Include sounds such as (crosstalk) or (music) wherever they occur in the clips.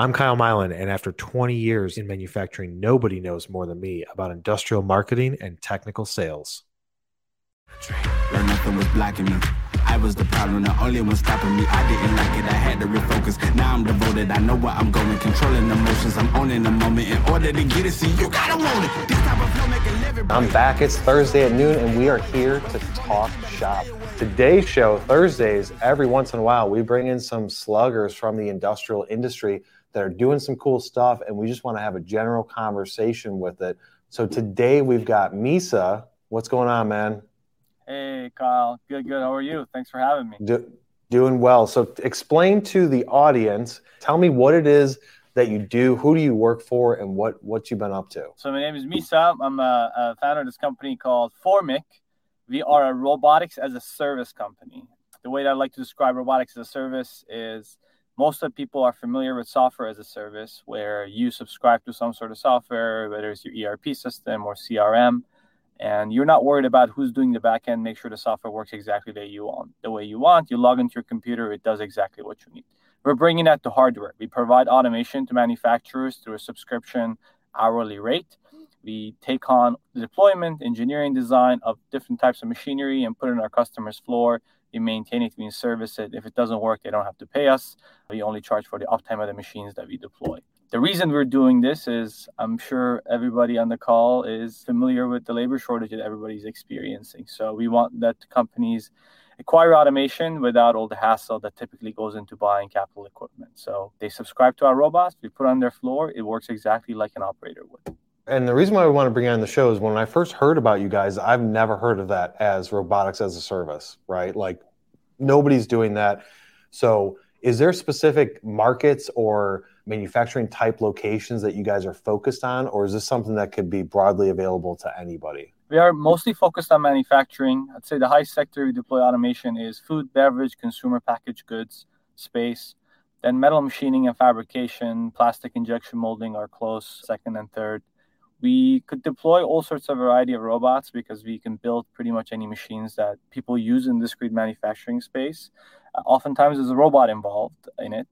I'm Kyle Mylan, and after 20 years in manufacturing, nobody knows more than me about industrial marketing and technical sales. Where nothing was blocking me. I was the problem, the only one stopping me. I didn't like it, I had to refocus. Now I'm devoted, I know where I'm going. Controlling emotions, I'm owning the moment. In order to get it, see, you gotta want it. This type of flow make a living. I'm back. It's Thursday at noon, and we are here to talk shop. Today's show, Thursdays, every once in a while, we bring in some sluggers from the industrial industry that are doing some cool stuff, and we just want to have a general conversation with it. So today we've got Misa. What's going on, man? Hey, Kyle. Good, good. How are you? Thanks for having me. Do, doing well. So explain to the audience, tell me what it is that you do, who do you work for, and what, what you've been up to. So my name is Misa. I'm a, a founder of this company called Formic. We are a robotics as a service company. The way that I like to describe robotics as a service is most of the people are familiar with software as a service, where you subscribe to some sort of software, whether it's your ERP system or CRM, and you're not worried about who's doing the back end. Make sure the software works exactly the way you want. The way you want. You log into your computer, it does exactly what you need. We're bringing that to hardware. We provide automation to manufacturers through a subscription hourly rate. We take on the deployment, engineering, design of different types of machinery and put it on our customer's floor we maintain it, we service it. If it doesn't work, they don't have to pay us. We only charge for the uptime of the machines that we deploy. The reason we're doing this is I'm sure everybody on the call is familiar with the labor shortage that everybody's experiencing. So we want that companies acquire automation without all the hassle that typically goes into buying capital equipment. So they subscribe to our robots, we put on their floor, it works exactly like an operator would. And the reason why we want to bring on the show is when I first heard about you guys, I've never heard of that as robotics as a service, right? Like nobody's doing that. So, is there specific markets or manufacturing type locations that you guys are focused on, or is this something that could be broadly available to anybody? We are mostly focused on manufacturing. I'd say the high sector we deploy automation is food, beverage, consumer packaged goods, space. Then metal machining and fabrication, plastic injection molding are close second and third we could deploy all sorts of variety of robots because we can build pretty much any machines that people use in discrete manufacturing space. Uh, oftentimes, there's a robot involved in it.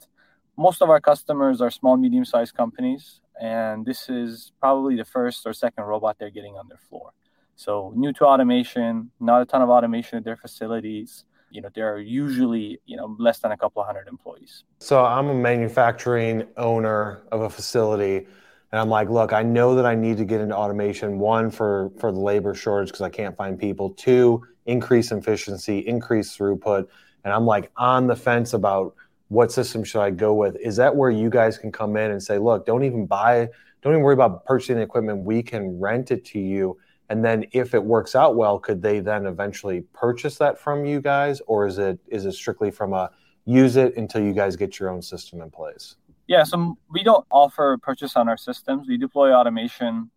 Most of our customers are small, medium-sized companies, and this is probably the first or second robot they're getting on their floor. So, new to automation, not a ton of automation at their facilities. You know, there are usually you know less than a couple of hundred employees. So, I'm a manufacturing owner of a facility and I'm like, look, I know that I need to get into automation. One for for the labor shortage because I can't find people. Two, increase efficiency, increase throughput. And I'm like on the fence about what system should I go with. Is that where you guys can come in and say, look, don't even buy, don't even worry about purchasing the equipment. We can rent it to you. And then if it works out well, could they then eventually purchase that from you guys, or is it is it strictly from a use it until you guys get your own system in place? Yeah, so we don't offer purchase on our systems. We deploy automation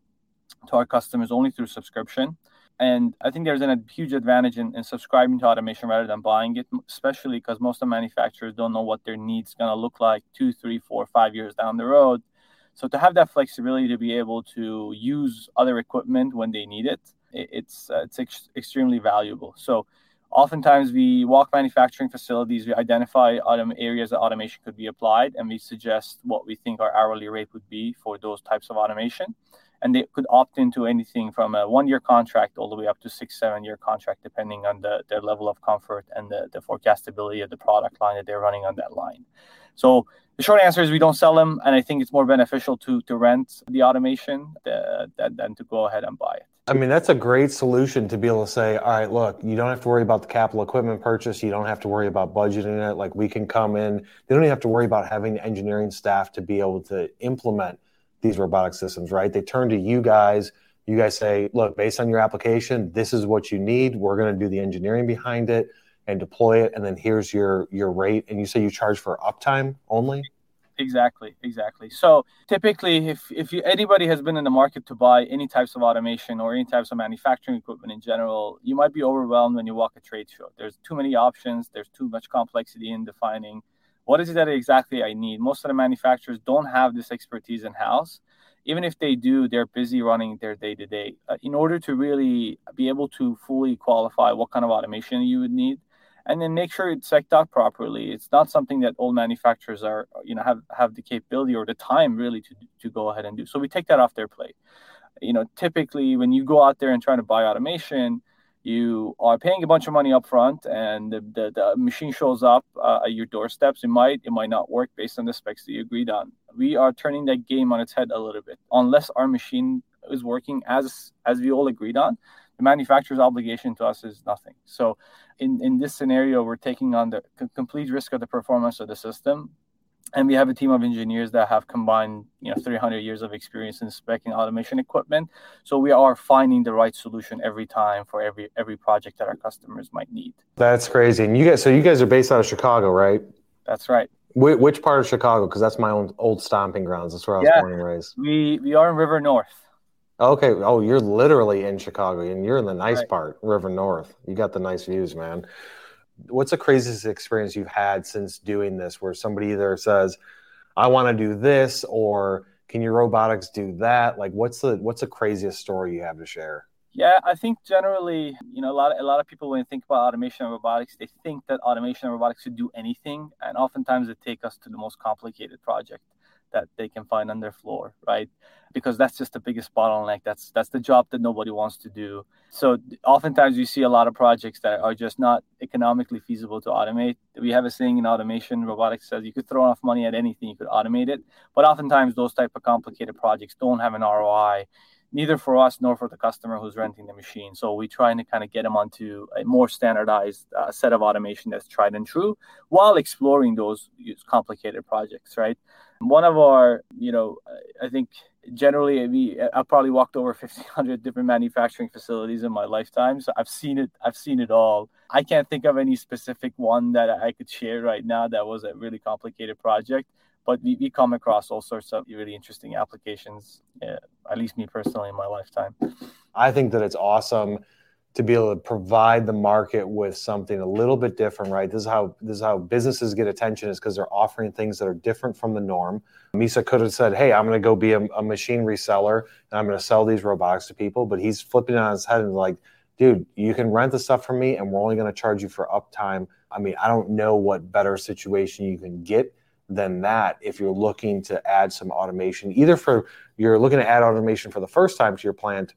to our customers only through subscription. And I think there's a huge advantage in, in subscribing to automation rather than buying it, especially because most of the manufacturers don't know what their needs going to look like two, three, four, five years down the road. So to have that flexibility to be able to use other equipment when they need it, it it's uh, it's ex- extremely valuable. So Oftentimes, we walk manufacturing facilities, we identify autom- areas that automation could be applied, and we suggest what we think our hourly rate would be for those types of automation. And they could opt into anything from a one year contract all the way up to six, seven year contract, depending on the, their level of comfort and the, the forecastability of the product line that they're running on that line. So the short answer is we don't sell them, and I think it's more beneficial to to rent the automation than, than to go ahead and buy it. I mean, that's a great solution to be able to say, all right, look, you don't have to worry about the capital equipment purchase. You don't have to worry about budgeting it. Like we can come in. They don't even have to worry about having engineering staff to be able to implement these robotic systems, right? They turn to you guys. You guys say, look, based on your application, this is what you need. We're going to do the engineering behind it and deploy it. And then here's your your rate. And you say you charge for uptime only? Exactly, exactly. So typically, if if you, anybody has been in the market to buy any types of automation or any types of manufacturing equipment in general, you might be overwhelmed when you walk a trade show. There's too many options. There's too much complexity in defining what is it that exactly I need. Most of the manufacturers don't have this expertise in house. Even if they do, they're busy running their day to day. In order to really be able to fully qualify what kind of automation you would need, and then make sure it's spec'd out properly. It's not something that all manufacturers are, you know, have have the capability or the time really to to go ahead and do. So we take that off their plate. You know, typically when you go out there and try to buy automation, you are paying a bunch of money up front and the, the, the machine shows up uh, at your doorsteps. It might, it might not work based on the specs that you agreed on. We are turning that game on its head a little bit. Unless our machine is working as as we all agreed on, the manufacturer's obligation to us is nothing. So in, in this scenario, we're taking on the complete risk of the performance of the system. And we have a team of engineers that have combined you know 300 years of experience in specing automation equipment. So we are finding the right solution every time for every every project that our customers might need. That's crazy. And you guys so you guys are based out of chicago right? That's right. Wh- which part of chicago? Because that's my own old stomping grounds. That's where i was yeah, born and raised. We we are in river north okay oh you're literally in chicago and you're in the nice right. part river north. You got the nice views man. What's the craziest experience you've had since doing this where somebody either says i want to do this or can your robotics do that? Like what's the what's the craziest story you have to share? Yeah i think generally you know a lot of, a lot of people when they think about automation and robotics they think that automation and robotics should do anything and oftentimes they take us to the most complicated project that they can find on their floor, right? Because that's just the biggest bottleneck. That's that's the job that nobody wants to do. So oftentimes you see a lot of projects that are just not economically feasible to automate. We have a saying in automation, robotics says you could throw enough money at anything, you could automate it. But oftentimes those type of complicated projects don't have an ROI neither for us nor for the customer who's renting the machine. So we're trying to kind of get them onto a more standardized uh, set of automation that's tried and true while exploring those complicated projects, right? One of our, you know, I think generally we I've probably walked over 1500 different manufacturing facilities in my lifetime. So I've seen it I've seen it all. I can't think of any specific one that I could share right now that was a really complicated project but we, we come across all sorts of really interesting applications uh, at least me personally in my lifetime. I think that it's awesome to be able to provide the market with something a little bit different, right? This is how this is how businesses get attention is because they're offering things that are different from the norm. Misa could have said, "Hey, I'm going to go be a, a, machine reseller and I'm going to sell these robotics to people," but he's flipping it on his head and like, "Dude, you can rent the stuff from me, and we're only going to charge you for uptime." I mean, I don't know what better situation you can get than that if you're looking to add some automation, either for you're looking to add automation for the first time to your plant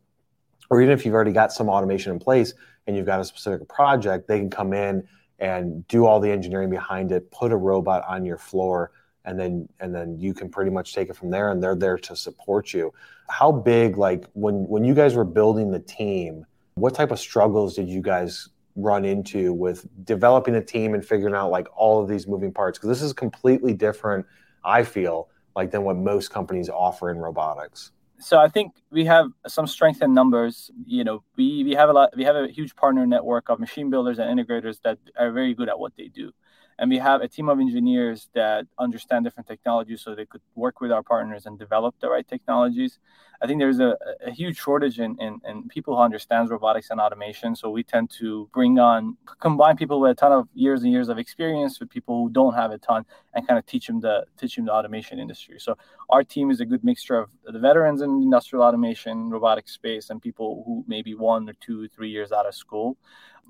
or even if you've already got some automation in place and you've got a specific project, they can come in and do all the engineering behind it, put a robot on your floor, and then and then you can pretty much take it from there and they're there to support you. How big like when when you guys were building the team, what type of struggles did you guys run into with developing a team and figuring out like all of these moving parts because this is completely different I feel like than what most companies offer in robotics so I think we have some strength in numbers. You know, we, we have a lot, we have a huge partner network of machine builders and integrators that are very good at what they do and we have a team of engineers that understand different technologies so they could work with our partners and develop the right technologies. I think there's a, a huge shortage in, in, in, people who understands robotics and automation. So we tend to bring on combine people with a ton of years and years of experience with people who don't have a ton and kind of teach them the teach them the automation industry. So our team is a good mixture of the veterans in industrial automation robotic space and people who maybe one or two three years out of school.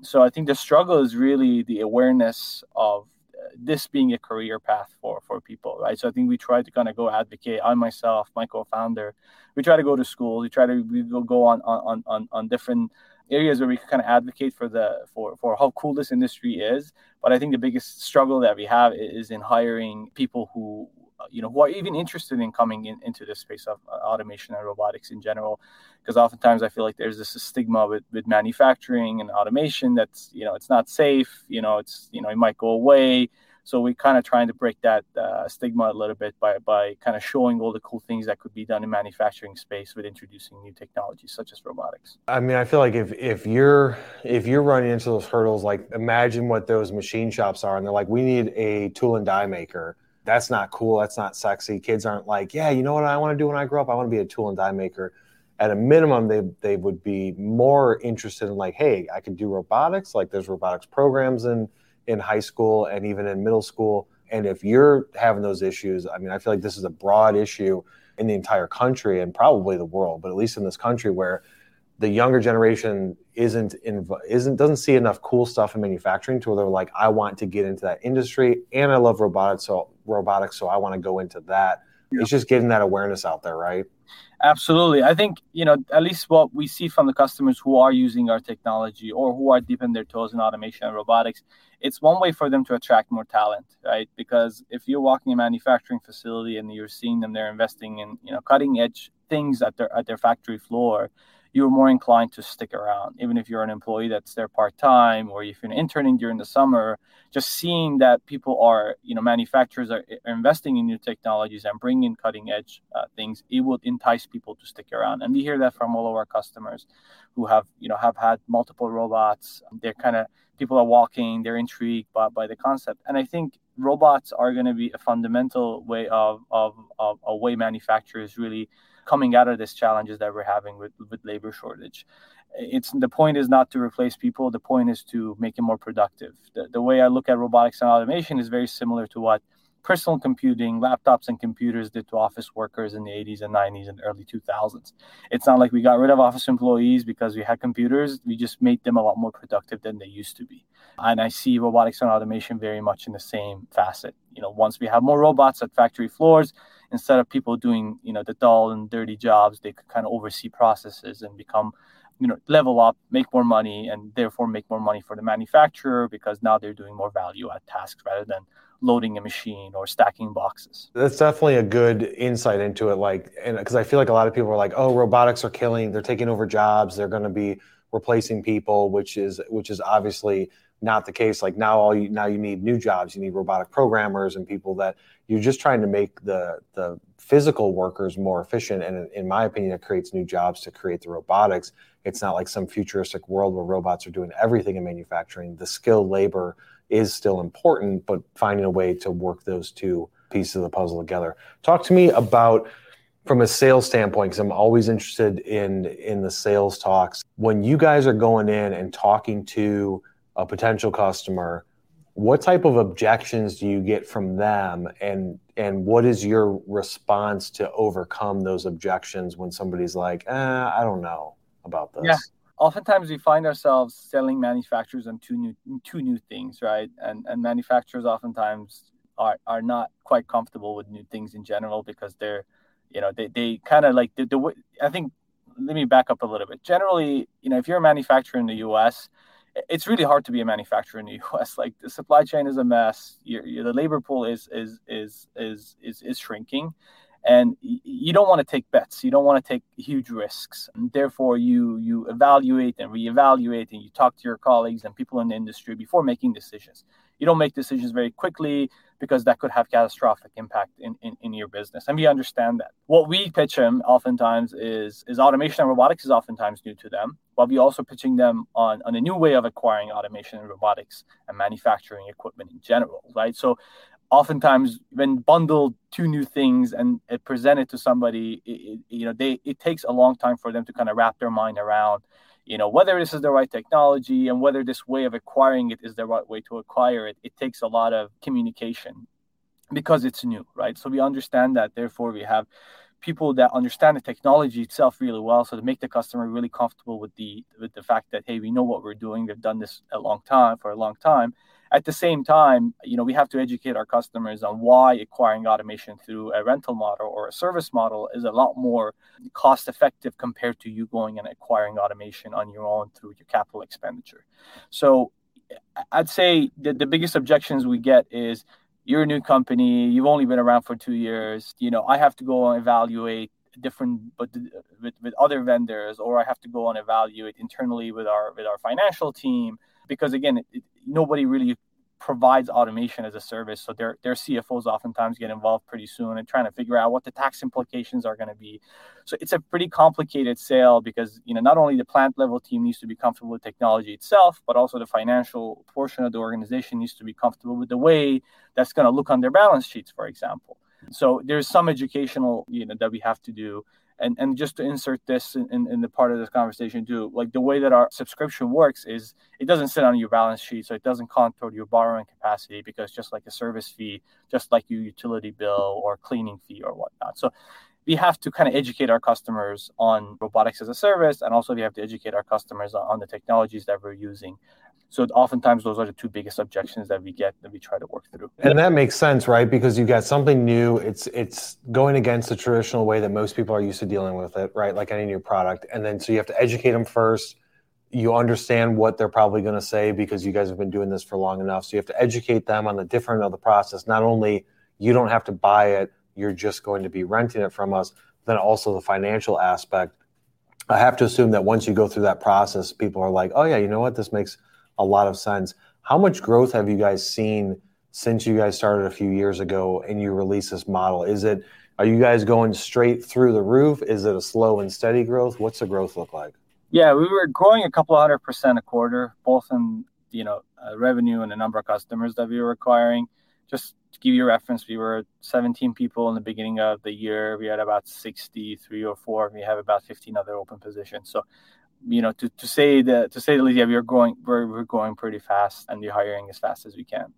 So i think the struggle is really the awareness of this being a career path for for people right? So i think we try to kind of go advocate. I myself my co-founder we try to go to school. We try to we go, go on on on on different areas where we can kind of advocate for the for for how cool this industry is. But i think the biggest struggle that we have is in hiring people who you know who are even interested in coming in, into this space of uh, automation and robotics in general. Because oftentimes i feel like there's this stigma with, with manufacturing and automation that's you know it's not safe you know it's you know it might go away. So we're kind of trying to break that uh, stigma a little bit by, by kind of showing all the cool things that could be done in manufacturing space with introducing new technologies such as robotics. I mean, I feel like if, if you're if you're running into those hurdles, like imagine what those machine shops are, and they're like, we need a tool and die maker that's not cool. That's not sexy. Kids aren't like, yeah, you know what I want to do when I grow up? I want to be a tool and die maker. At a minimum, they they would be more interested in like, hey, I can do robotics. Like there's robotics programs in in high school and even in middle school. And if you're having those issues, I mean, I feel like this is a broad issue in the entire country and probably the world, but at least in this country where the younger generation isn't in, isn't doesn't see enough cool stuff in manufacturing to where they're like, I want to get into that industry, and I love robotics, so robotics, so I want to go into that. Yeah. It's just getting that awareness out there, right? Absolutely. I think, you know, at least what we see from the customers who are using our technology or who are dipping their toes in automation and robotics, it's one way for them to attract more talent, right? Because if you're walking a manufacturing facility and you're seeing them, they're investing in, you know, cutting edge things at their at their factory floor, you're more inclined to stick around, even if you're an employee that's there part time or if you're interning during the summer. Just seeing that people are, you know, manufacturers are, are investing in new technologies and bringing cutting edge uh, things, it would entice people to stick around. And we hear that from all of our customers who have, you know, have had multiple robots. They're kind of people are walking, they're intrigued by, by the concept. And I think robots are going to be a fundamental way of, of, of a way manufacturers really coming out of these challenges that we're having with, with labor shortage. It's the point is not to replace people. The point is to make it more productive. The, the way I look at robotics and automation is very similar to what personal computing, laptops, and computers did to office workers in the 80s and 90s and early 2000s. It's not like we got rid of office employees because we had computers. We just made them a lot more productive than they used to be. And I see robotics and automation very much in the same facet. You know, once we have more robots at factory floors, instead of people doing you know the dull and dirty jobs they could kind of oversee processes and become you know level up make more money and therefore make more money for the manufacturer because now they're doing more value add tasks rather than loading a machine or stacking boxes. That's definitely a good insight into it like and because i feel like a lot of people are like oh robotics are killing they're taking over jobs they're going to be replacing people which is which is obviously not the case. Like now, all you now you need new jobs. You need robotic programmers and people that you're just trying to make the the physical workers more efficient. And in my opinion, it creates new jobs to create the robotics. It's not like some futuristic world where robots are doing everything in manufacturing. The skilled labor is still important, but finding a way to work those two pieces of the puzzle together. Talk to me about from a sales standpoint because i'm always interested in in the sales talks when you guys are going in and talking to a potential customer, what type of objections do you get from them? And and what is your response to overcome those objections when somebody's like eh, i don't know about this yeah. Oftentimes we find ourselves selling manufacturers on two new two new things right? And and manufacturers oftentimes are are not quite comfortable with new things in general because they're you know they, they kind of like the, the i think let me back up a little bit. Generally you know if you're a manufacturer in the us it's really hard to be a manufacturer in the (laughs) U.S. Like the supply chain is a mess. You're, you're, the labor pool is is is is is, is shrinking, and you don't want to take bets. You don't want to take huge risks. And therefore, you you evaluate and reevaluate, and you talk to your colleagues and people in the industry before making decisions. You don't make decisions very quickly because that could have catastrophic impact in, in, in your business. And we understand that. What we pitch them oftentimes is, is automation and robotics is oftentimes new to them, but we also pitching them on, on a new way of acquiring automation and robotics and manufacturing equipment in general, right? So oftentimes when bundled two new things and it presented to somebody, it, you know, they, it takes a long time for them to kind of wrap their mind around you know whether this is the right technology and whether this way of acquiring it is the right way to acquire it it takes a lot of communication because it's new right? So we understand that. Therefore we have people that understand the technology itself really well. So to make the customer really comfortable with the with the fact that hey we know what we're doing. We've done this a long time for a long time at the same time, you know, we have to educate our customers on why acquiring automation through a rental model or a service model is a lot more cost effective compared to you going and acquiring automation on your own through your capital expenditure. So I'd say the, the biggest objections we get is you're a new company, you've only been around for two years. You know, I have to go and evaluate different but with, with other vendors or i have to go and evaluate internally with our with our financial team because again, it, nobody really provides automation as a service. So their their CFOs oftentimes get involved pretty soon and trying to figure out what the tax implications are going to be. So it's a pretty complicated sale because you know not only the plant level team needs to be comfortable with technology itself, but also the financial portion of the organization needs to be comfortable with the way that's going to look on their balance sheets, for example. So there's some educational you know that we have to do and and just to insert this in, in, in, the part of this conversation too like the way that our subscription works is it doesn't sit on your balance sheet so it doesn't count toward your borrowing capacity because just like a service fee just like your utility bill or cleaning fee or whatnot so we have to kind of educate our customers on robotics as a service, and also we have to educate our customers on the technologies that we're using. So oftentimes those are the two biggest objections that we get that we try to work through. And that makes sense, right? Because you got something new. It's it's going against the traditional way that most people are used to dealing with it, right? Like any new product. And then so you have to educate them first. You understand what they're probably going to say because you guys have been doing this for long enough. So you have to educate them on the different of the process. Not only you don't have to buy it, you're just going to be renting it from us. Then also the financial aspect. I have to assume that once you go through that process, people are like, oh yeah, you know what? This makes a lot of sense. How much growth have you guys seen since you guys started a few years ago and you released this model? Is it are you guys going straight through the roof? Is it a slow and steady growth? What's the growth look like? Yeah, we were growing a couple hundred percent a quarter, both in you know uh, revenue and the number of customers that we were acquiring. Just to give you a reference, we were 17 people in the beginning of the year. We had about 63 or four. We have about 15 other open positions. So you know, to, to say that to say the least, yeah, we're going we're, we're going pretty fast and we're hiring as fast as we can.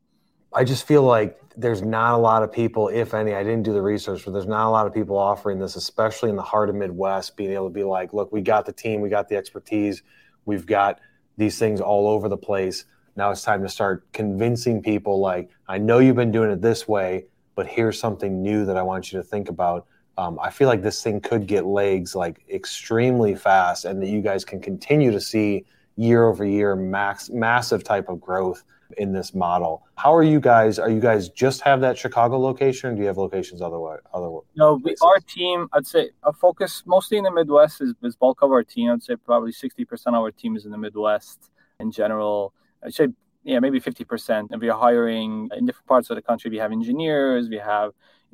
I just feel like there's not a lot of people, if any, I didn't do the research, but there's not a lot of people offering this, especially in the heart of Midwest, being able to be like, look, we got the team, we got the expertise, we've got these things all over the place. Now it's time to start convincing people like, I know you've been doing it this way, but here's something new that I want you to think about um, I feel like this thing could get legs like extremely fast, and that you guys can continue to see year over year max massive type of growth in this model. How are you guys? Are you guys just have that Chicago location, or do you have locations otherwise? Other no, we, our team. I'd say our focus mostly in the Midwest is, is bulk of our team. I'd say probably sixty percent of our team is in the Midwest in general. I'd say yeah, maybe fifty percent, and we are hiring in different parts of the country. We have engineers, we have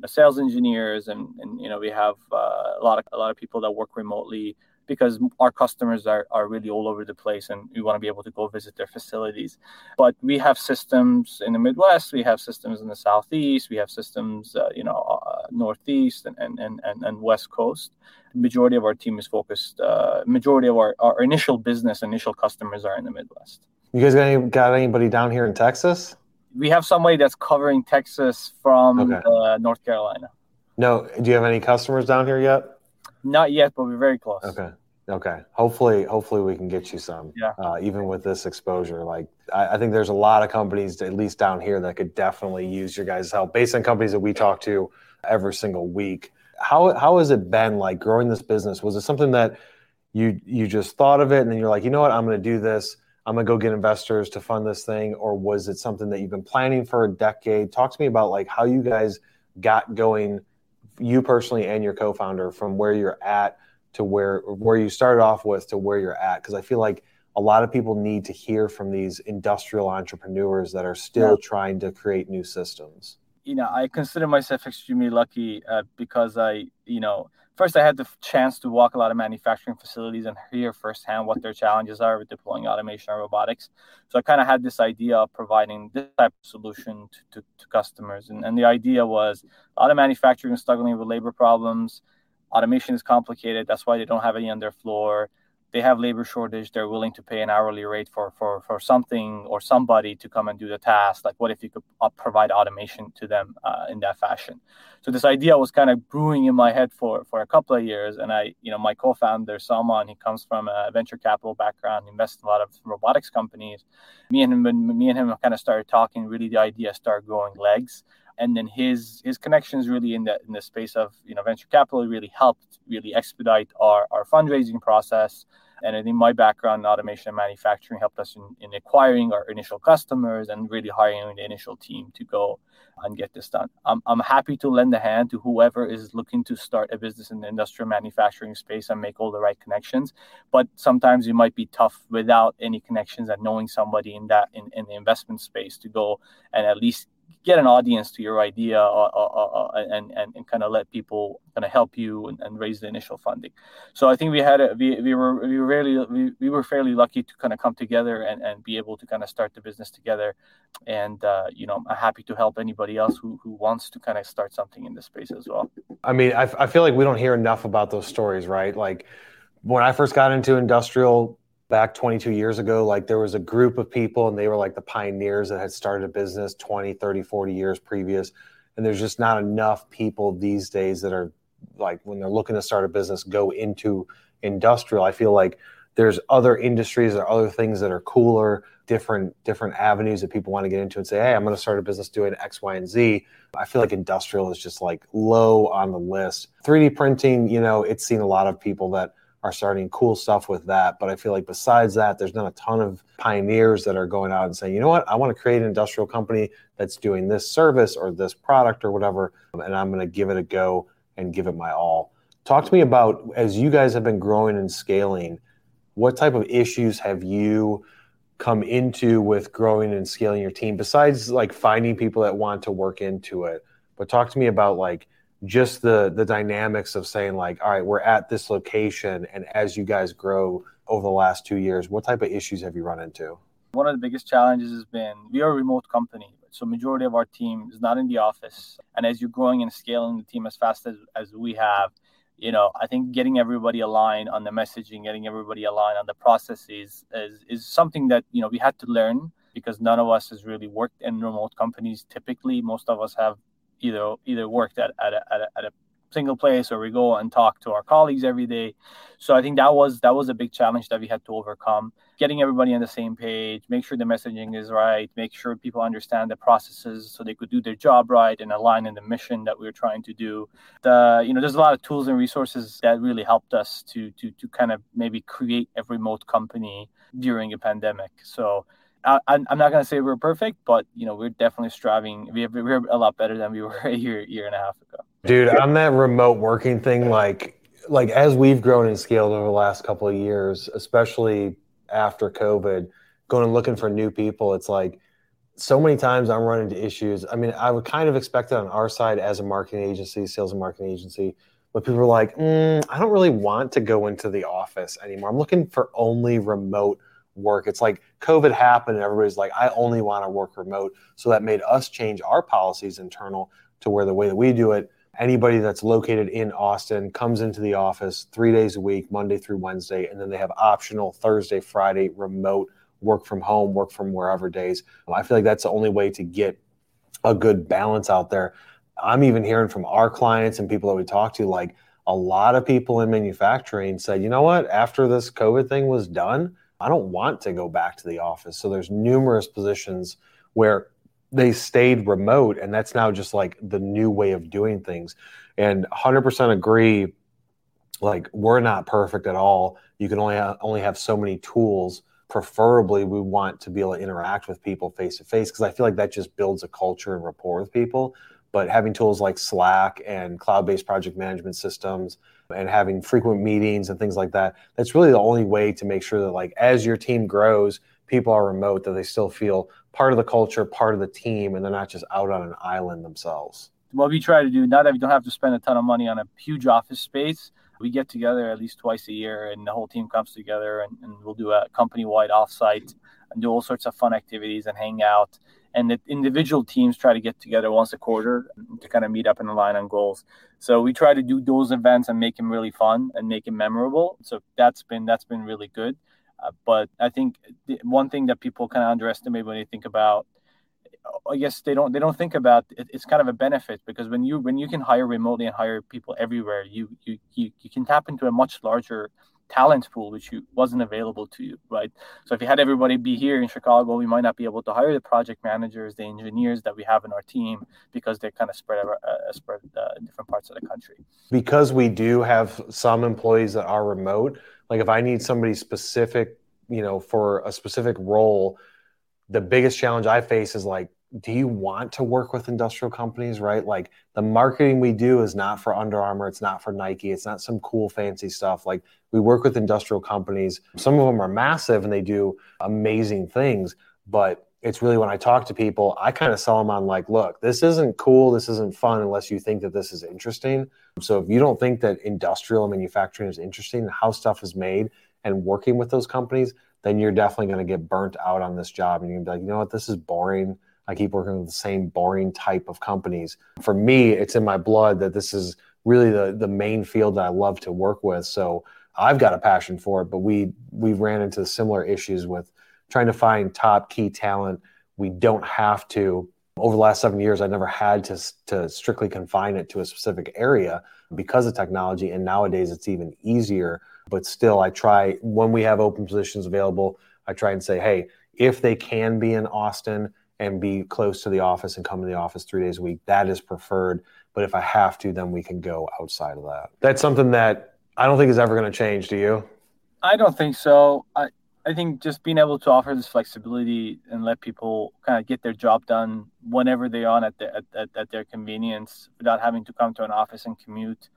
sales engineers, and and you know we have uh, a lot of a lot of people that work remotely because our customers are, are really all over the place and we want to be able to go visit their facilities. But we have systems in the Midwest, we have systems in the Southeast, we have systems, uh, you know, uh, Northeast and, and, and, and West Coast. The majority of our team is focused, uh, majority of our, our initial business, initial customers are in the Midwest. You guys got, any, got anybody down here in Texas? We have somebody that's covering Texas from okay. uh, North Carolina. No, do you have any customers down here yet? Not yet, but we're very close. Okay. Okay. Hopefully, hopefully we can get you some. Yeah. Uh, even with this exposure, like I, I, think there's a lot of companies, at least down here, that could definitely use your guys' help. Based on companies that we talk to every single week, how how has it been like growing this business? Was it something that you you just thought of it and then you're like, you know what, I'm going to do this. I'm gonna go get investors to fund this thing, or was it something that you've been planning for a decade? Talk to me about like how you guys got going, you personally and your co-founder, from where you're at to where where you started off with to where you're at. Because I feel like a lot of people need to hear from these industrial entrepreneurs that are still yeah. trying to create new systems. You know, I consider myself extremely lucky uh, because I, you know, first I had the chance to walk a lot of manufacturing facilities and hear firsthand what their challenges are with deploying automation and robotics. So I kind of had this idea of providing this type of solution to, to, to customers. And, and the idea was a lot of manufacturing is struggling with labor problems. Automation is complicated. That's why they don't have any on their floor they have labor shortage they're willing to pay an hourly rate for for for something or somebody to come and do the task like what if you could uh, provide automation to them uh, in that fashion? So this idea was kind of brewing in my head for for a couple of years and i you know my co-founder Saman he comes from a venture capital background invests in a lot of robotics companies. Me and him me and him kind of started talking really the idea started growing legs and then his his connections really in the in the space of you know venture capital really helped really expedite our our fundraising process and I think my background in automation and manufacturing helped us in, in acquiring our initial customers and really hiring the initial team to go and get this done. I'm, I'm happy to lend a hand to whoever is looking to start a business in the industrial manufacturing space and make all the right connections. But sometimes it might be tough without any connections and knowing somebody in that in, in the investment space to go and at least get an audience to your idea uh, uh, uh, and, and, and kind of let people kind of help you and, and, raise the initial funding. So I think we had a, we, we were we were really we, we were fairly lucky to kind of come together and, and be able to kind of start the business together. And uh, you know I'm happy to help anybody else who, who wants to kind of start something in this space as well. I mean I, I feel like we don't hear enough about those stories, right? Like when I first got into industrial back 22 years ago like there was a group of people and they were like the pioneers that had started a business 20 30 40 years previous and there's just not enough people these days that are like when they're looking to start a business go into industrial. I feel like there's other industries or other things that are cooler, different different avenues that people want to get into and say, hey, I'm going to start a business doing X, Y, and Z. I feel like industrial is just like low on the list. 3D printing, you know, it's seen a lot of people that are starting cool stuff with that. But I feel like besides that, there's not a ton of pioneers that are going out and saying, you know what, I want to create an industrial company that's doing this service or this product or whatever, and I'm going to give it a go and give it my all. Talk to me about as you guys have been growing and scaling, what type of issues have you come into with growing and scaling your team besides like finding people that want to work into it? But talk to me about like just the the dynamics of saying like all right we're at this location and as you guys grow over the last two years what type of issues have you run into? One of the biggest challenges has been we are a remote company so majority of our team is not in the office. And as you're growing and scaling the team as fast as, as we have you know i think getting everybody aligned on the messaging getting everybody aligned on the processes is, is something that you know we had to learn because none of us has really worked in remote companies typically. Most of us have either either worked at, at, a, at, a, at a single place or we go and talk to our colleagues every day. So i think that was that was a big challenge that we had to overcome getting everybody on the same page make sure the messaging is right make sure people understand the processes so they could do their job right and align in the mission that we are trying to do. The you know there's a lot of tools and resources that really helped us to to to kind of maybe create a remote company during a pandemic. So I, am not going to say we're perfect, but you know we're definitely striving. We have, we're a lot better than we (laughs) were a year year and a half ago. Dude, on that remote working thing, like like as we've grown and scaled over the last couple of years, especially after COVID, going and looking for new people, it's like so many times I'm running into issues. I mean, I would kind of expect it on our side as a marketing agency, sales and marketing agency, but people are like, mm, I don't really want to go into the office anymore. I'm looking for only remote work. It's like COVID happened and everybody's like, I only want to work remote. So that made us change our policies internal to where the way that we do it, anybody that's located in Austin comes into the office three days a week, Monday through Wednesday, and then they have optional Thursday, Friday remote work from home, work from wherever days. I feel like that's the only way to get a good balance out there. I'm even hearing from our clients and people that we talk to, like a lot of people in manufacturing said, you know what, after this COVID thing was done, I don't want to go back to the office. So there's numerous positions where they stayed remote and that's now just like the new way of doing things. And 100% agree like we're not perfect at all. You can only have, only have so many tools. Preferably we want to be able to interact with people face to face because I feel like that just builds a culture and rapport with people. But having tools like Slack and cloud-based project management systems and having frequent meetings and things like that that's really the only way to make sure that like as your team grows people are remote that they still feel part of the culture part of the team and they're not just out on an island themselves. What we try to do now that we don't have to spend a ton of money on a huge office space we get together at least twice a year and the whole team comes together and, and we'll do a company-wide offsite and do all sorts of fun activities and hang out and the individual teams try to get together once a quarter to kind of meet up and align on goals. So we try to do those events and make them really fun and make them memorable. So that's been that's been really good. Uh, but I think one thing that people kind of underestimate when they think about I guess they don't they don't think about it, it's kind of a benefit because when you when you can hire remotely and hire people everywhere, you you you, you can tap into a much larger talent pool which you, wasn't available to you right? So if you had everybody be here in chicago we might not be able to hire the project managers the engineers that we have in our team because they're kind of spread over, uh, spread uh, in different parts of the country. Because we do have some employees that are remote like if i need somebody specific you know for a specific role the biggest challenge i face is like do you want to work with industrial companies, right? Like the marketing we do is not for Under Armour, it's not for Nike, it's not some cool fancy stuff. Like we work with industrial companies. Some of them are massive and they do amazing things, but it's really when I talk to people, I kind of sell them on like, look, this isn't cool, this isn't fun unless you think that this is interesting. So if you don't think that industrial manufacturing is interesting, how stuff is made and working with those companies, then you're definitely going to get burnt out on this job and you're going to be like, you know what, this is boring I keep working with the same boring type of companies. For me, it's in my blood that this is really the the main field that I love to work with. So I've got a passion for it, but we we ran into similar issues with trying to find top key talent. We don't have to over the last seven years, I never had to, to strictly confine it to a specific area because of technology. And nowadays it's even easier. But still, I try when we have open positions available, I try and say, hey, if they can be in Austin and be close to the office and come to the office three days a week, that is preferred. But if I have to, then we can go outside of that. That's something that I don't think is ever going to change. Do you? I don't think so. I, I think just being able to offer this flexibility and let people kind of get their job done whenever they are at, the, at, at, their convenience without having to come to an office and commute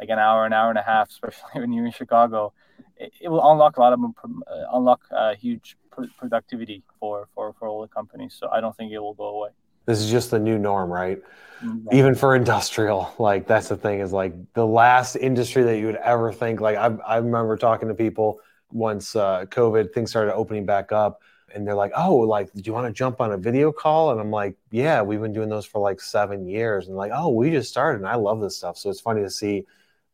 like an hour, an hour and a half, (laughs) especially when you're in Chicago, it, it will unlock a lot of uh, unlock uh, huge productivity for, for, for all the companies. So I don't think it will go away. This is just the new norm, right? Mm-hmm. Even for industrial, like that's the thing is like the last industry that you would ever think. Like I, I remember talking to people once uh, COVID things started opening back up, and they're like, "Oh, like, do you want to jump on a video call?" And I'm like, "Yeah, we've been doing those for like seven years." And like, "Oh, we just started, and I love this stuff." So it's funny to see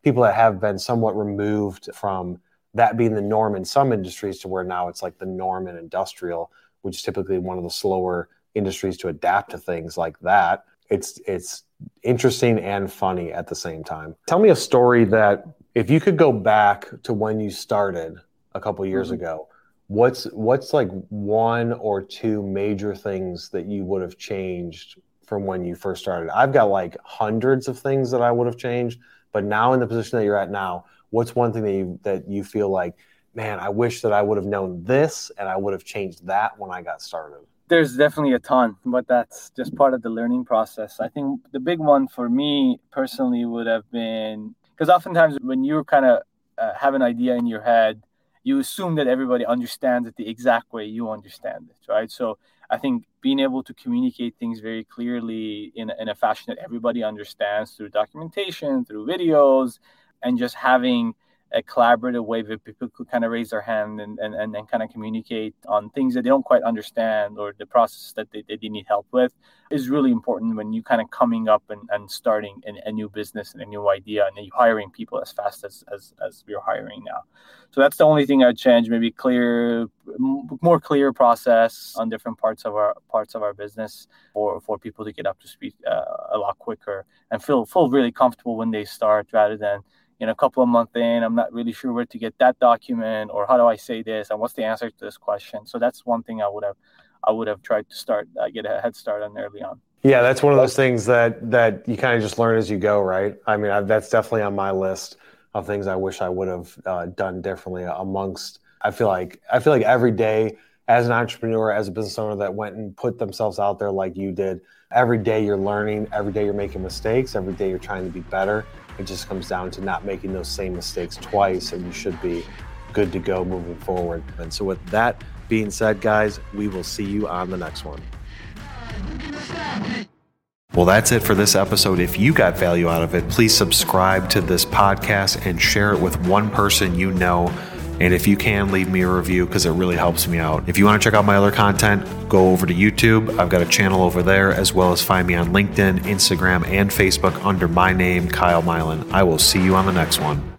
people that have been somewhat removed from that being the norm in some industries to where now it's like the norm in industrial, which is typically one of the slower industries to adapt to things like that. It's it's interesting and funny at the same time. Tell me a story that if you could go back to when you started a couple years mm-hmm. ago what's what's like one or two major things that you would have changed from when you first started i've got like hundreds of things that i would have changed but now in the position that you're at now what's one thing that you that you feel like man i wish that i would have known this and i would have changed that when i got started there's definitely a ton but that's just part of the learning process i think the big one for me personally would have been because oftentimes when you kind of uh, have an idea in your head you assume that everybody understands it the exact way you understand it, right? So I think being able to communicate things very clearly in, in a fashion that everybody understands through documentation, through videos, and just having a collaborative way that people could kind of raise their hand and, and, and, and kind of communicate on things that they don't quite understand or the process that they, they need help with is really important when you kind of coming up and, and starting an, a new business and a new idea and you hiring people as fast as, as, as we're hiring now. So that's the only thing I'd change, maybe clear, more clear process on different parts of our parts of our business for, for people to get up to speed uh, a lot quicker and feel, feel really comfortable when they start rather than in a couple of months in i'm not really sure where to get that document or how do i say this and what's the answer to this question. So that's one thing i would have i would have tried to start uh, get a head start on early on. Yeah that's one of those things that that you kind of just learn as you go right? I mean I, that's definitely on my list of things i wish i would have uh, done differently amongst i feel like i feel like every day as an entrepreneur as a business owner that went and put themselves out there like you did every day you're learning every day you're making mistakes every day you're trying to be better it just comes down to not making those same mistakes twice, and you should be good to go moving forward. And so, with that being said, guys, we will see you on the next one. Well, that's it for this episode. If you got value out of it, please subscribe to this podcast and share it with one person you know and if you can, leave me a review because it really helps me out. If you want to check out my other content, go over to YouTube. I've got a channel over there, as well as find me on LinkedIn, Instagram, and Facebook under my name, Kyle Mylan. I will see you on the next one.